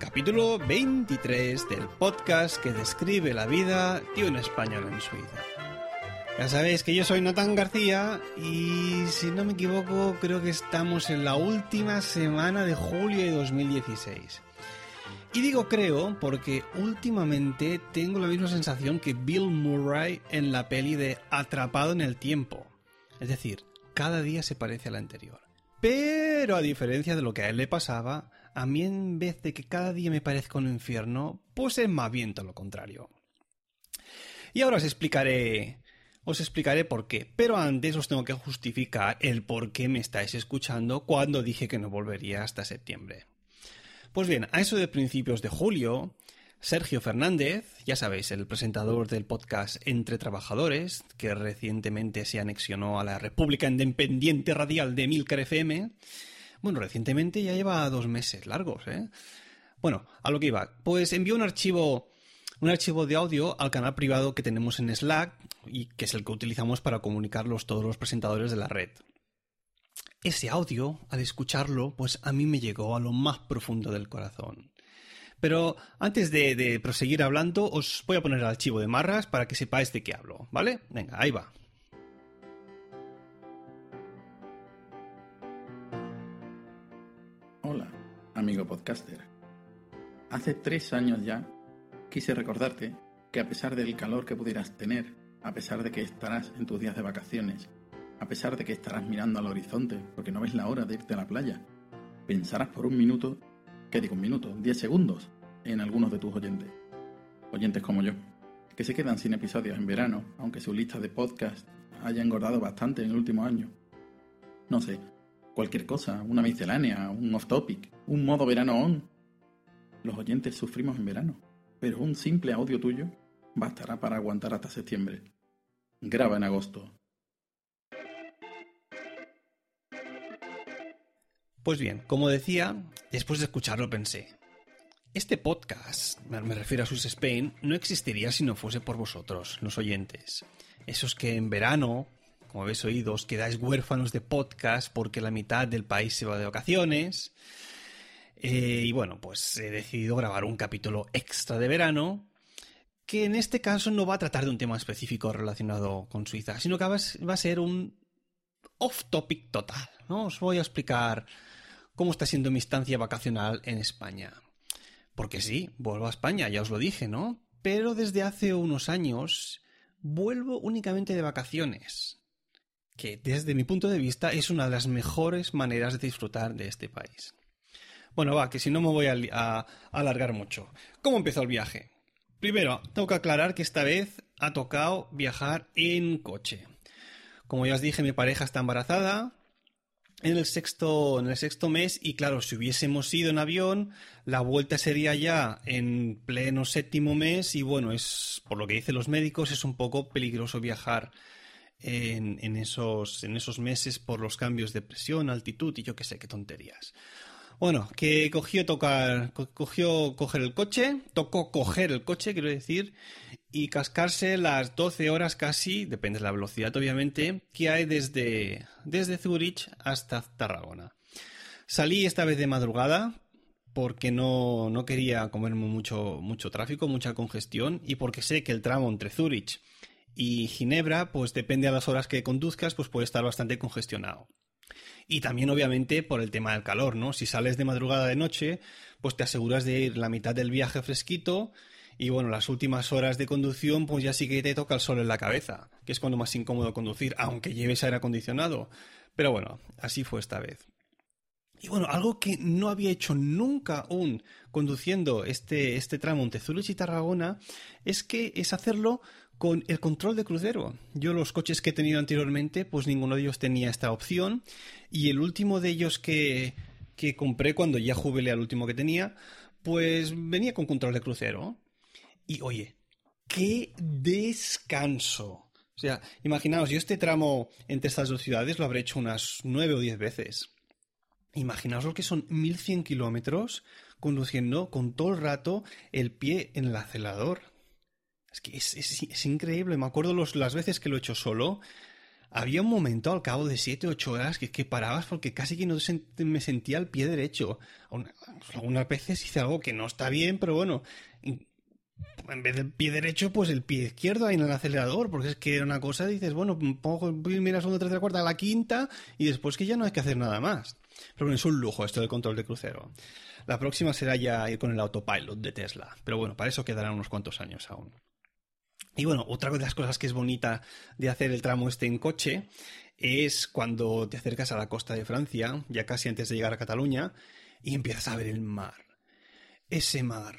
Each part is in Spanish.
capítulo 23 del podcast que describe la vida de un español en Suiza. Ya sabéis que yo soy Natán García y si no me equivoco creo que estamos en la última semana de julio de 2016. Y digo creo porque últimamente tengo la misma sensación que Bill Murray en la peli de Atrapado en el Tiempo. Es decir, cada día se parece al anterior. Pero a diferencia de lo que a él le pasaba, a mí en vez de que cada día me parezca un infierno, pues es más bien todo lo contrario. Y ahora os explicaré os explicaré por qué, pero antes os tengo que justificar el por qué me estáis escuchando cuando dije que no volvería hasta septiembre. Pues bien, a eso de principios de julio, Sergio Fernández, ya sabéis, el presentador del podcast Entre Trabajadores, que recientemente se anexionó a la República Independiente Radial de Milcar FM. Bueno, recientemente ya lleva dos meses largos, ¿eh? Bueno, a lo que iba. Pues envió un archivo, un archivo de audio al canal privado que tenemos en Slack y que es el que utilizamos para comunicarlos todos los presentadores de la red. Ese audio, al escucharlo, pues a mí me llegó a lo más profundo del corazón. Pero antes de, proseguir hablando, os voy a poner el archivo de Marras para que sepáis de qué hablo, ¿vale? Venga, ahí va. Amigo podcaster. Hace tres años ya quise recordarte que a pesar del calor que pudieras tener, a pesar de que estarás en tus días de vacaciones, a pesar de que estarás mirando al horizonte porque no ves la hora de irte a la playa, pensarás por un minuto ¿Qué digo un minuto? 10 segundos en algunos de tus oyentes. Oyentes como yo, que se quedan sin episodios en verano, aunque su lista de podcast haya engordado bastante en el último año. No sé, cualquier cosa, una miscelánea, un off-topic, un modo verano on. Los oyentes sufrimos en verano, pero un simple audio tuyo bastará para aguantar hasta septiembre. Graba en agosto. Pues bien, como decía, después de escucharlo pensé, este podcast, me refiero a Sus Spain, no existiría si no fuese por vosotros, los oyentes. Esos que en verano, como habéis oído, os quedáis huérfanos de podcast porque la mitad del país se va de vacaciones. Eh, y bueno, pues he decidido grabar un capítulo extra de verano que en este caso no va a tratar de un tema específico relacionado con Suiza, sino que va a ser un off-topic total. ¿no? Os voy a explicar cómo está siendo mi estancia vacacional en España. Porque sí, vuelvo a España, ya os lo dije, ¿no? Pero desde hace unos años vuelvo únicamente de vacaciones, que desde mi punto de vista es una de las mejores maneras de disfrutar de este país. Bueno, va, que si no me voy a, alargar mucho. ¿Cómo empezó el viaje? Primero, tengo que aclarar que esta vez ha tocado viajar en coche. Como ya os dije, mi pareja está embarazada, en el sexto, en el sexto mes y claro, si hubiésemos ido en avión, la vuelta sería ya en pleno séptimo mes y bueno, es por lo que dicen los médicos, es un poco peligroso viajar en, en, esos, en esos meses por los cambios de presión, altitud y yo qué sé, qué tonterías. Bueno, que cogió tocar, cogió coger el coche, tocó coger el coche, quiero decir, y cascarse las 12 horas casi, depende de la velocidad obviamente, que hay desde, desde Zurich hasta Tarragona. Salí esta vez de madrugada porque no, no quería comerme mucho, mucho tráfico, mucha congestión y porque sé que el tramo entre Zurich y Ginebra, pues depende a las horas que conduzcas, pues puede estar bastante congestionado. Y también, obviamente, por el tema del calor, ¿no? Si sales de madrugada de noche, pues te aseguras de ir la mitad del viaje fresquito Y bueno, las últimas horas de conducción, pues ya sí que te toca el sol en la cabeza, que es cuando más incómodo conducir, aunque lleves aire acondicionado. Pero bueno, así fue esta vez. Y bueno, algo que no había hecho nunca aún conduciendo este, este tramo entre Zurich y Tarragona es que es hacerlo con el control de crucero. Yo los coches que he tenido anteriormente, pues ninguno de ellos tenía esta opción. Y el último de ellos que, que compré cuando ya jubilé al último que tenía, pues venía con control de crucero. Y oye, qué descanso. O sea, imaginaos, yo este tramo entre estas dos ciudades lo habré hecho unas nueve o diez veces. Imaginaos lo que son 1100 kilómetros conduciendo con todo el rato el pie en el acelerador. Es que es, increíble. Me acuerdo las veces que lo he hecho solo. Había un momento al cabo de 7 o 8 horas que, que parabas porque casi que no me sentía el pie derecho. Algunas veces hice algo que no está bien, pero bueno, en vez del pie derecho, pues el pie izquierdo ahí en el acelerador, porque es que era una cosa, dices, bueno, pongo primera, segunda, tercera, cuarta, la quinta, y después que ya no hay que hacer nada más. Pero bueno, es un lujo esto del control de crucero. La próxima será ya ir con el autopilot de Tesla, pero bueno, para eso quedarán unos cuantos años aún. Y bueno, otra de las cosas que es bonita de hacer el tramo este en coche es cuando te acercas a la costa de Francia, ya casi antes de llegar a Cataluña, y empiezas a ver el mar. Ese mar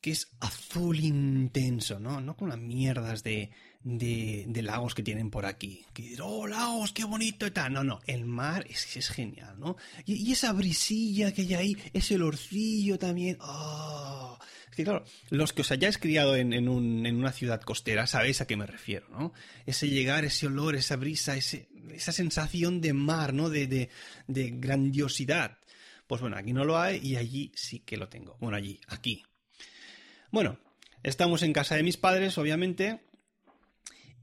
que es azul intenso, ¿no? No con las mierdas de, de, lagos que tienen por aquí. Que oh, lagos, qué bonito y tal. No, no, el mar es, es genial, ¿no? Y, esa brisilla que hay ahí, ese olorcillo también. Oh. Es que claro, los que os hayáis criado en, en, un, en, una ciudad costera sabéis a qué me refiero, ¿no? Ese llegar, ese olor, esa brisa, esa sensación de mar, ¿no? De, de, de grandiosidad. Pues bueno, aquí no lo hay y allí sí que lo tengo. Bueno, allí, aquí, bueno, estamos en casa de mis padres, obviamente,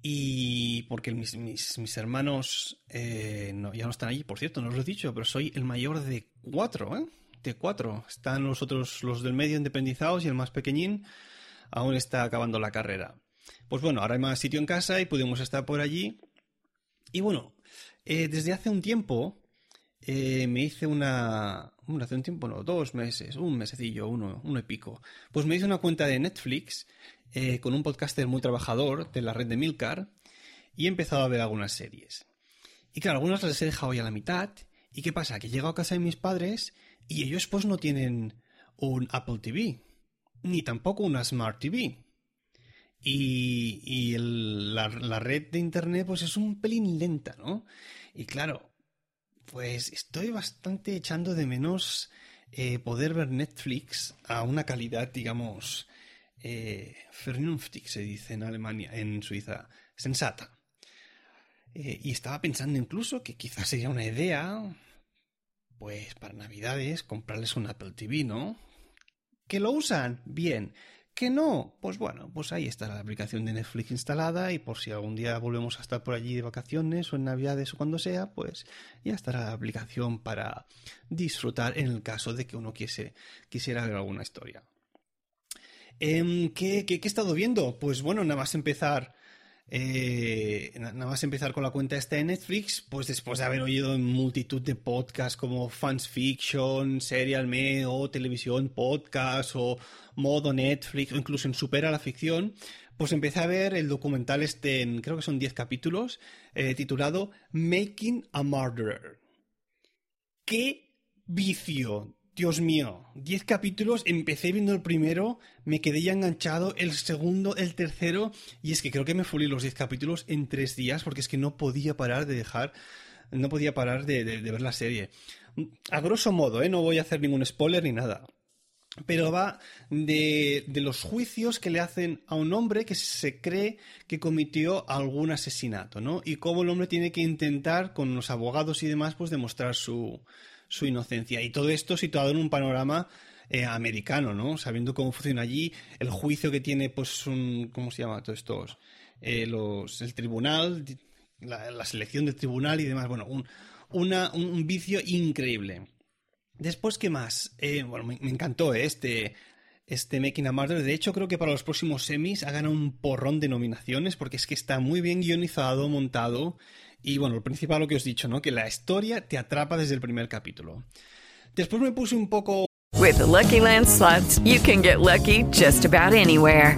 y porque mis, mis, hermanos eh, ya no están allí, por cierto, no os lo he dicho, pero soy el mayor de cuatro, ¿eh? De cuatro. Están los otros, los del medio independizados y el más pequeñín aún está acabando la carrera. Pues bueno, ahora hay más sitio en casa y pudimos estar por allí. Y bueno, eh, desde hace un tiempo eh, me hice una... hace un tiempo, no, dos meses, un mesecillo, uno, uno y pico. Pues me hice una cuenta de Netflix eh, con un podcaster muy trabajador de la red de Milcar y he empezado a ver algunas series. Y claro, algunas las he dejado ya a la mitad. ¿Y qué pasa? Que llego a casa de mis padres y ellos pues no tienen un Apple TV, ni tampoco una Smart TV. Y, y la, la red de Internet pues es un pelín lenta, ¿no? Y claro, pues estoy bastante echando de menos eh, poder ver Netflix a una calidad, digamos, eh, vernünftig, se dice en Alemania, en Suiza, sensata. Eh, y estaba pensando incluso que quizás sería una idea, pues para Navidades, comprarles un Apple TV, ¿no? ¿Que lo usan? Bien. ¿Que no? Pues bueno, pues ahí está la aplicación de Netflix instalada y por si algún día volvemos a estar por allí de vacaciones o en Navidades o cuando sea, pues ya estará la aplicación para disfrutar en el caso de que uno quisiera ver alguna historia. Em, ¿qué, he estado viendo? Pues bueno, nada más empezar eh, nada más empezar con la cuenta esta de Netflix, pues después de haber oído en multitud de podcasts como Fans Fiction, Serial Me o Televisión Podcast o Modo Netflix o incluso en Supera la Ficción, pues empecé a ver el documental este, creo que son 10 capítulos, eh, titulado Making a Murderer. ¡Qué vicio! Dios mío, 10 capítulos, empecé viendo el primero, me quedé ya enganchado, el segundo, el tercero, y es que creo que me fulí los 10 capítulos en 3 días porque es que no podía parar de dejar, no podía parar de, ver la serie. A grosso modo, ¿eh? no voy a hacer ningún spoiler ni nada. Pero va de, los juicios que le hacen a un hombre que se cree que cometió algún asesinato, ¿no? Y cómo el hombre tiene que intentar, con los abogados y demás, pues demostrar su, su inocencia. Y todo esto situado en un panorama eh, americano, ¿no? Sabiendo cómo funciona allí, el juicio que tiene, pues, un, ¿cómo se llama? Todos estos, eh, los, el tribunal, la, selección del tribunal y demás. Bueno, un, un, vicio increíble. Después, ¿qué más? Eh, bueno, me, encantó este, este Making a Murder. De hecho, creo que para los próximos semis ha ganado un porrón de nominaciones porque es que está muy bien guionizado, montado y bueno, lo principal lo que os he dicho, ¿no? Que la historia te atrapa desde el primer capítulo. Después me puse un poco With the Lucky Land you can get lucky just about anywhere.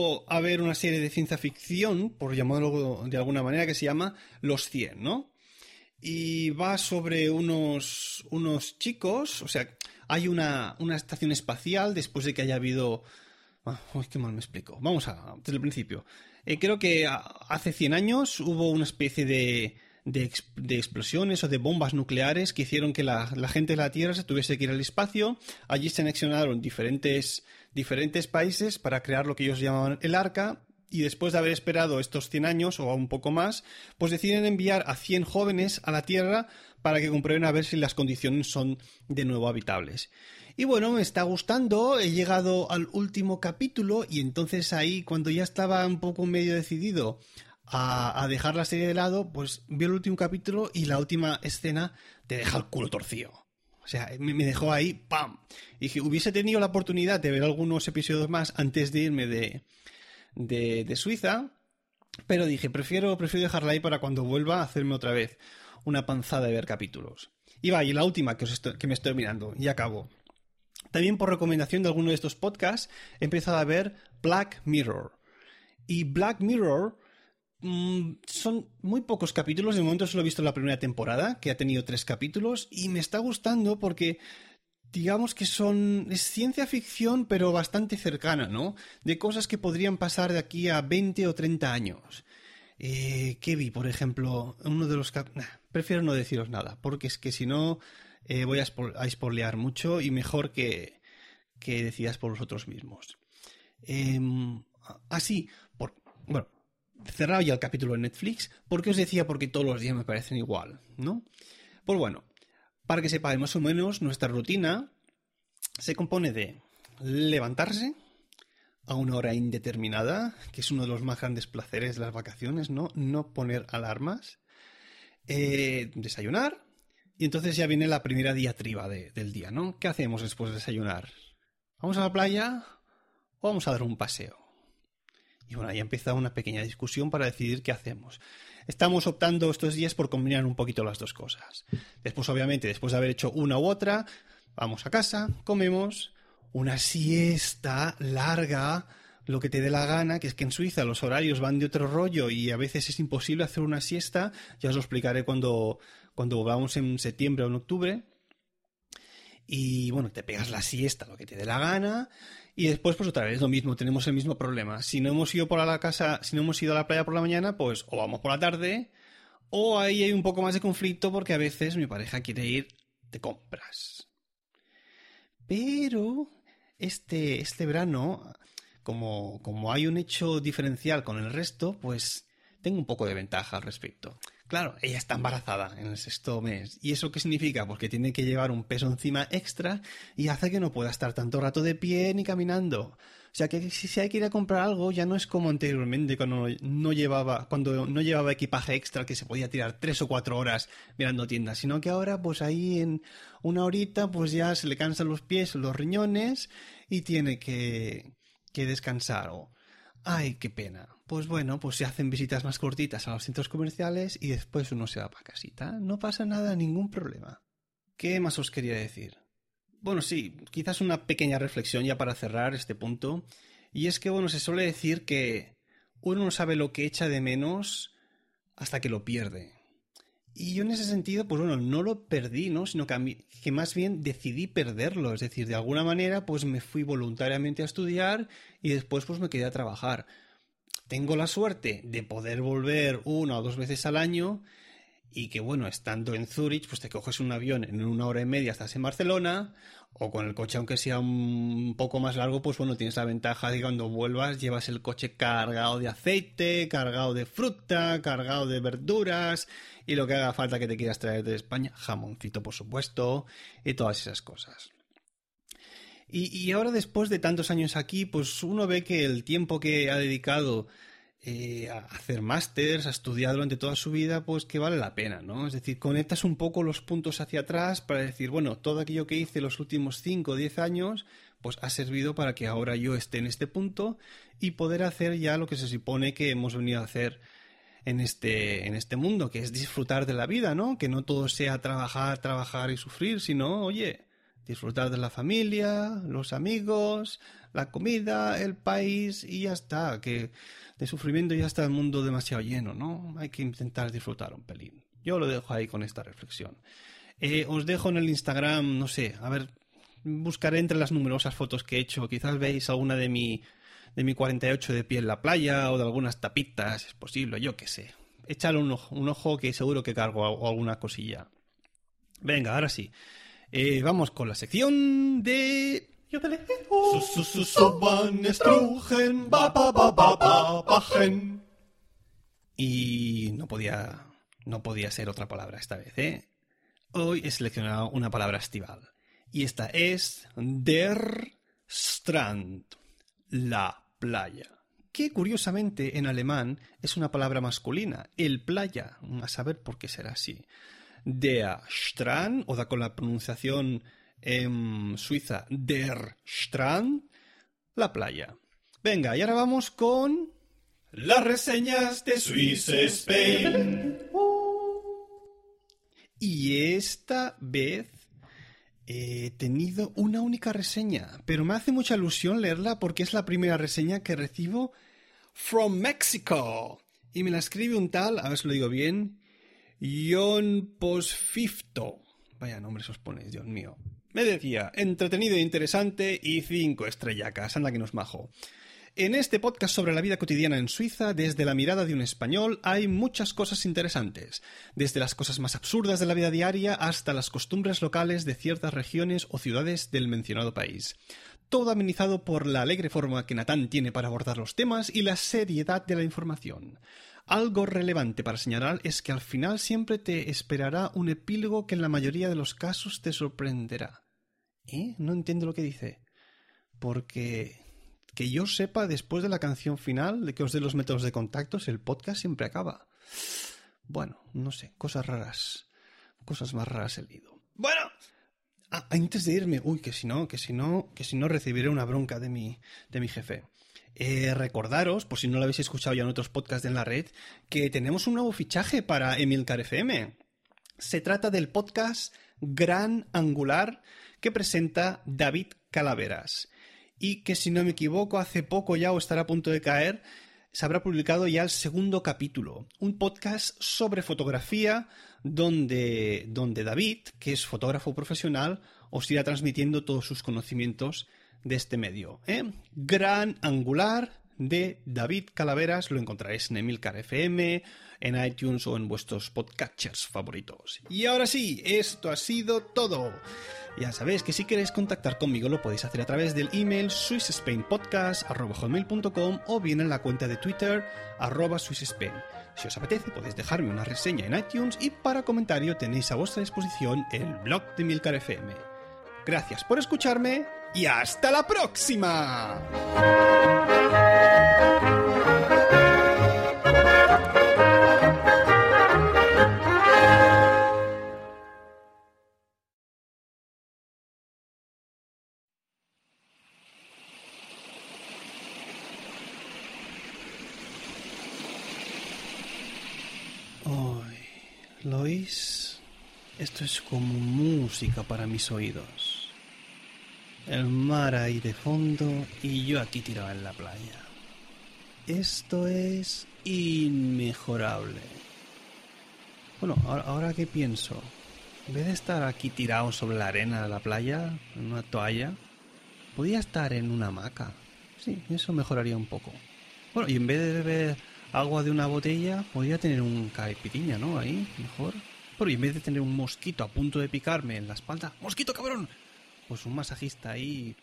O a ver una serie de ciencia ficción, por llamarlo de alguna manera, que se llama Los 100, ¿no? Y va sobre unos, unos chicos, o sea, hay una, una estación espacial después de que haya habido... Ah, uy, qué mal me explico. Vamos a, desde el principio. Eh, creo que hace 100 años hubo una especie de, de, de, explosiones o de bombas nucleares que hicieron que la, gente de la Tierra se tuviese que ir al espacio. Allí se anexionaron diferentes, diferentes países para crear lo que ellos llamaban el arca. Y después de haber esperado estos 100 años o un poco más, pues deciden enviar a 100 jóvenes a la Tierra para que comprueben a ver si las condiciones son de nuevo habitables. Y bueno, me está gustando, he llegado al último capítulo y entonces ahí, cuando ya estaba un poco medio decidido a, dejar la serie de lado, pues vi el último capítulo y la última escena te deja el culo torcido. O sea, me, dejó ahí, ¡pam! Y dije, hubiese tenido la oportunidad de ver algunos episodios más antes de irme de, de, Suiza, pero dije, prefiero, prefiero dejarla ahí para cuando vuelva a hacerme otra vez una panzada de ver capítulos. Y va, y la última que, os que me estoy mirando, y acabo. También por recomendación de alguno de estos podcasts he empezado a ver Black Mirror. Y Black Mirror son muy pocos capítulos, de momento solo he visto la primera temporada, que ha tenido tres capítulos, y me está gustando porque digamos que son es ciencia ficción pero bastante cercana, ¿no? De cosas que podrían pasar de aquí a 20 o 30 años. Eh, ¿Qué vi, por ejemplo? Uno de los... Cap... Nah, prefiero no deciros nada, porque es que si no eh, voy a, spo a spoilear mucho y mejor que, que decidas por vosotros mismos. Eh, así, por, bueno, cerrado ya el capítulo de Netflix, porque os decía porque todos los días me parecen igual, ¿no? Pues bueno, para que sepáis más o menos, nuestra rutina se compone de levantarse a una hora indeterminada, que es uno de los más grandes placeres de las vacaciones, ¿no? No poner alarmas, eh, desayunar, y entonces ya viene la primera diatriba de, del día, ¿no? ¿Qué hacemos después de desayunar? ¿Vamos a la playa o vamos a dar un paseo? Y bueno, ahí empieza una pequeña discusión para decidir qué hacemos. Estamos optando estos días por combinar un poquito las dos cosas. Después, obviamente, después de haber hecho una u otra, vamos a casa, comemos, una siesta larga, lo que te dé la gana, que es que en Suiza los horarios van de otro rollo y a veces es imposible hacer una siesta. Ya os lo explicaré cuando, cuando vamos en septiembre o en octubre. Y bueno, te pegas la siesta, lo que te dé la gana. Y después, pues otra vez lo mismo, tenemos el mismo problema. Si no hemos ido por la casa, si no hemos ido a la playa por la mañana, pues o vamos por la tarde, o ahí hay un poco más de conflicto porque a veces mi pareja quiere ir de compras. Pero este, este verano, como, como hay un hecho diferencial con el resto, pues tengo un poco de ventaja al respecto. Claro, ella está embarazada en el sexto mes. ¿Y eso qué significa? Pues tiene que llevar un peso encima extra y hace que no pueda estar tanto rato de pie ni caminando. O sea que si hay que ir a comprar algo ya no es como anteriormente cuando no llevaba, cuando no llevaba equipaje extra que se podía tirar tres o cuatro horas mirando tiendas, sino que ahora pues ahí en una horita pues ya se le cansan los pies, los riñones y tiene que, que descansar. Ay, qué pena pues bueno, pues se hacen visitas más cortitas a los centros comerciales y después uno se va para casita. No pasa nada, ningún problema. ¿Qué más os quería decir? Bueno, sí, quizás una pequeña reflexión ya para cerrar este punto. Y es que, bueno, se suele decir que uno no sabe lo que echa de menos hasta que lo pierde. Y yo en ese sentido, pues bueno, no lo perdí, ¿no? Sino que, a mí, que más bien decidí perderlo. Es decir, de alguna manera, pues me fui voluntariamente a estudiar y después pues me quedé a trabajar tengo la suerte de poder volver una o dos veces al año y que bueno, estando en Zurich, pues te coges un avión en una hora y media, estás en Barcelona, o con el coche, aunque sea un poco más largo, pues bueno, tienes la ventaja de que cuando vuelvas llevas el coche cargado de aceite, cargado de fruta, cargado de verduras, y lo que haga falta que te quieras traer de España, jamoncito por supuesto, y todas esas cosas. Y, ahora después de tantos años aquí, pues uno ve que el tiempo que ha dedicado eh, a hacer másters, a estudiar durante toda su vida, pues que vale la pena, ¿no? Es decir, conectas un poco los puntos hacia atrás para decir, bueno, todo aquello que hice los últimos 5 o 10 años, pues ha servido para que ahora yo esté en este punto y poder hacer ya lo que se supone que hemos venido a hacer en este, en este mundo, que es disfrutar de la vida, ¿no? Que no todo sea trabajar, trabajar y sufrir, sino, oye, disfrutar de la familia, los amigos, la comida, el país y ya está, que de sufrimiento ya está el mundo demasiado lleno, ¿no? Hay que intentar disfrutar un pelín. Yo lo dejo ahí con esta reflexión. Eh, os dejo en el Instagram, no sé, a ver, buscaré entre las numerosas fotos que he hecho, quizás veis alguna de mi, de mi 48 de pie en la playa o de algunas tapitas, es posible, yo qué sé. Échale un ojo, un ojo que seguro que cargo alguna cosilla. Venga, ahora sí. Eh, vamos con la sección de... Y no podía, no podía ser otra palabra esta vez, ¿eh? Hoy he seleccionado una palabra estival. Y esta es Der Strand, la playa. Que curiosamente en alemán es una palabra masculina, el playa. A saber por qué será así. Der Strand, o con la pronunciación en Suiza, Der Strand, la playa. Venga, y ahora vamos con las reseñas de Swiss Spain. Y esta vez he tenido una única reseña, pero me hace mucha ilusión leerla porque es la primera reseña que recibo from Mexico. Y me la escribe un tal, a ver si lo digo bien, Ion Posfifto. Vaya nombre os ponéis, Dios mío. Me decía, entretenido e interesante y cinco estrellacas. Anda que nos majo. En este podcast sobre la vida cotidiana en Suiza, desde la mirada de un español, hay muchas cosas interesantes, desde las cosas más absurdas de la vida diaria hasta las costumbres locales de ciertas regiones o ciudades del mencionado país. Todo amenizado por la alegre forma que Natán tiene para abordar los temas y la seriedad de la información. Algo relevante para señalar es que al final siempre te esperará un epílogo que en la mayoría de los casos te sorprenderá. ¿Eh? No entiendo lo que dice. Porque que yo sepa, después de la canción final, de que os dé los métodos de contactos, el podcast siempre acaba. Bueno, no sé, cosas raras. Cosas más raras he leído. Bueno, ah, antes de irme, uy, que si no, que si no, que si no recibiré una bronca de mi, de mi jefe. Eh, recordaros, por si no lo habéis escuchado ya en otros podcasts en la red, que tenemos un nuevo fichaje para Emilcar FM. Se trata del podcast Gran Angular que presenta David Calaveras. Y que si no me equivoco, hace poco ya o estará a punto de caer, se habrá publicado ya el segundo capítulo, un podcast sobre fotografía donde, donde David, que es fotógrafo profesional, os irá transmitiendo todos sus conocimientos de este medio. ¿eh? Gran Angular de David Calaveras lo encontraréis en Emilcar FM, en iTunes o en vuestros podcatchers favoritos. Y ahora sí, esto ha sido todo. Ya sabéis que si queréis contactar conmigo lo podéis hacer a través del email swissspainpodcast.com o bien en la cuenta de Twitter arroba swissspain. Si os apetece podéis dejarme una reseña en iTunes y para comentario tenéis a vuestra disposición el blog de Emilcar FM. Gracias por escucharme y hasta la próxima. Lois, esto es como música para mis oídos el mar ahí de fondo y yo aquí tirado en la playa. Esto es inmejorable. Bueno, ahora, que pienso, en vez de estar aquí tirado sobre la arena de la playa, en una toalla, podía estar en una hamaca. Sí, eso mejoraría un poco. Bueno, y en vez de beber agua de una botella, podría tener un caipiriña, ¿no? Ahí, mejor. Bueno, y en vez de tener un mosquito a punto de picarme en la espalda, ¡mosquito cabrón! Pues un masajista ahí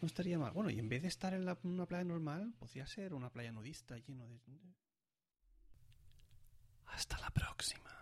no estaría mal. Bueno, y en vez de estar en una playa normal, podría ser una playa nudista lleno de... Hasta la próxima.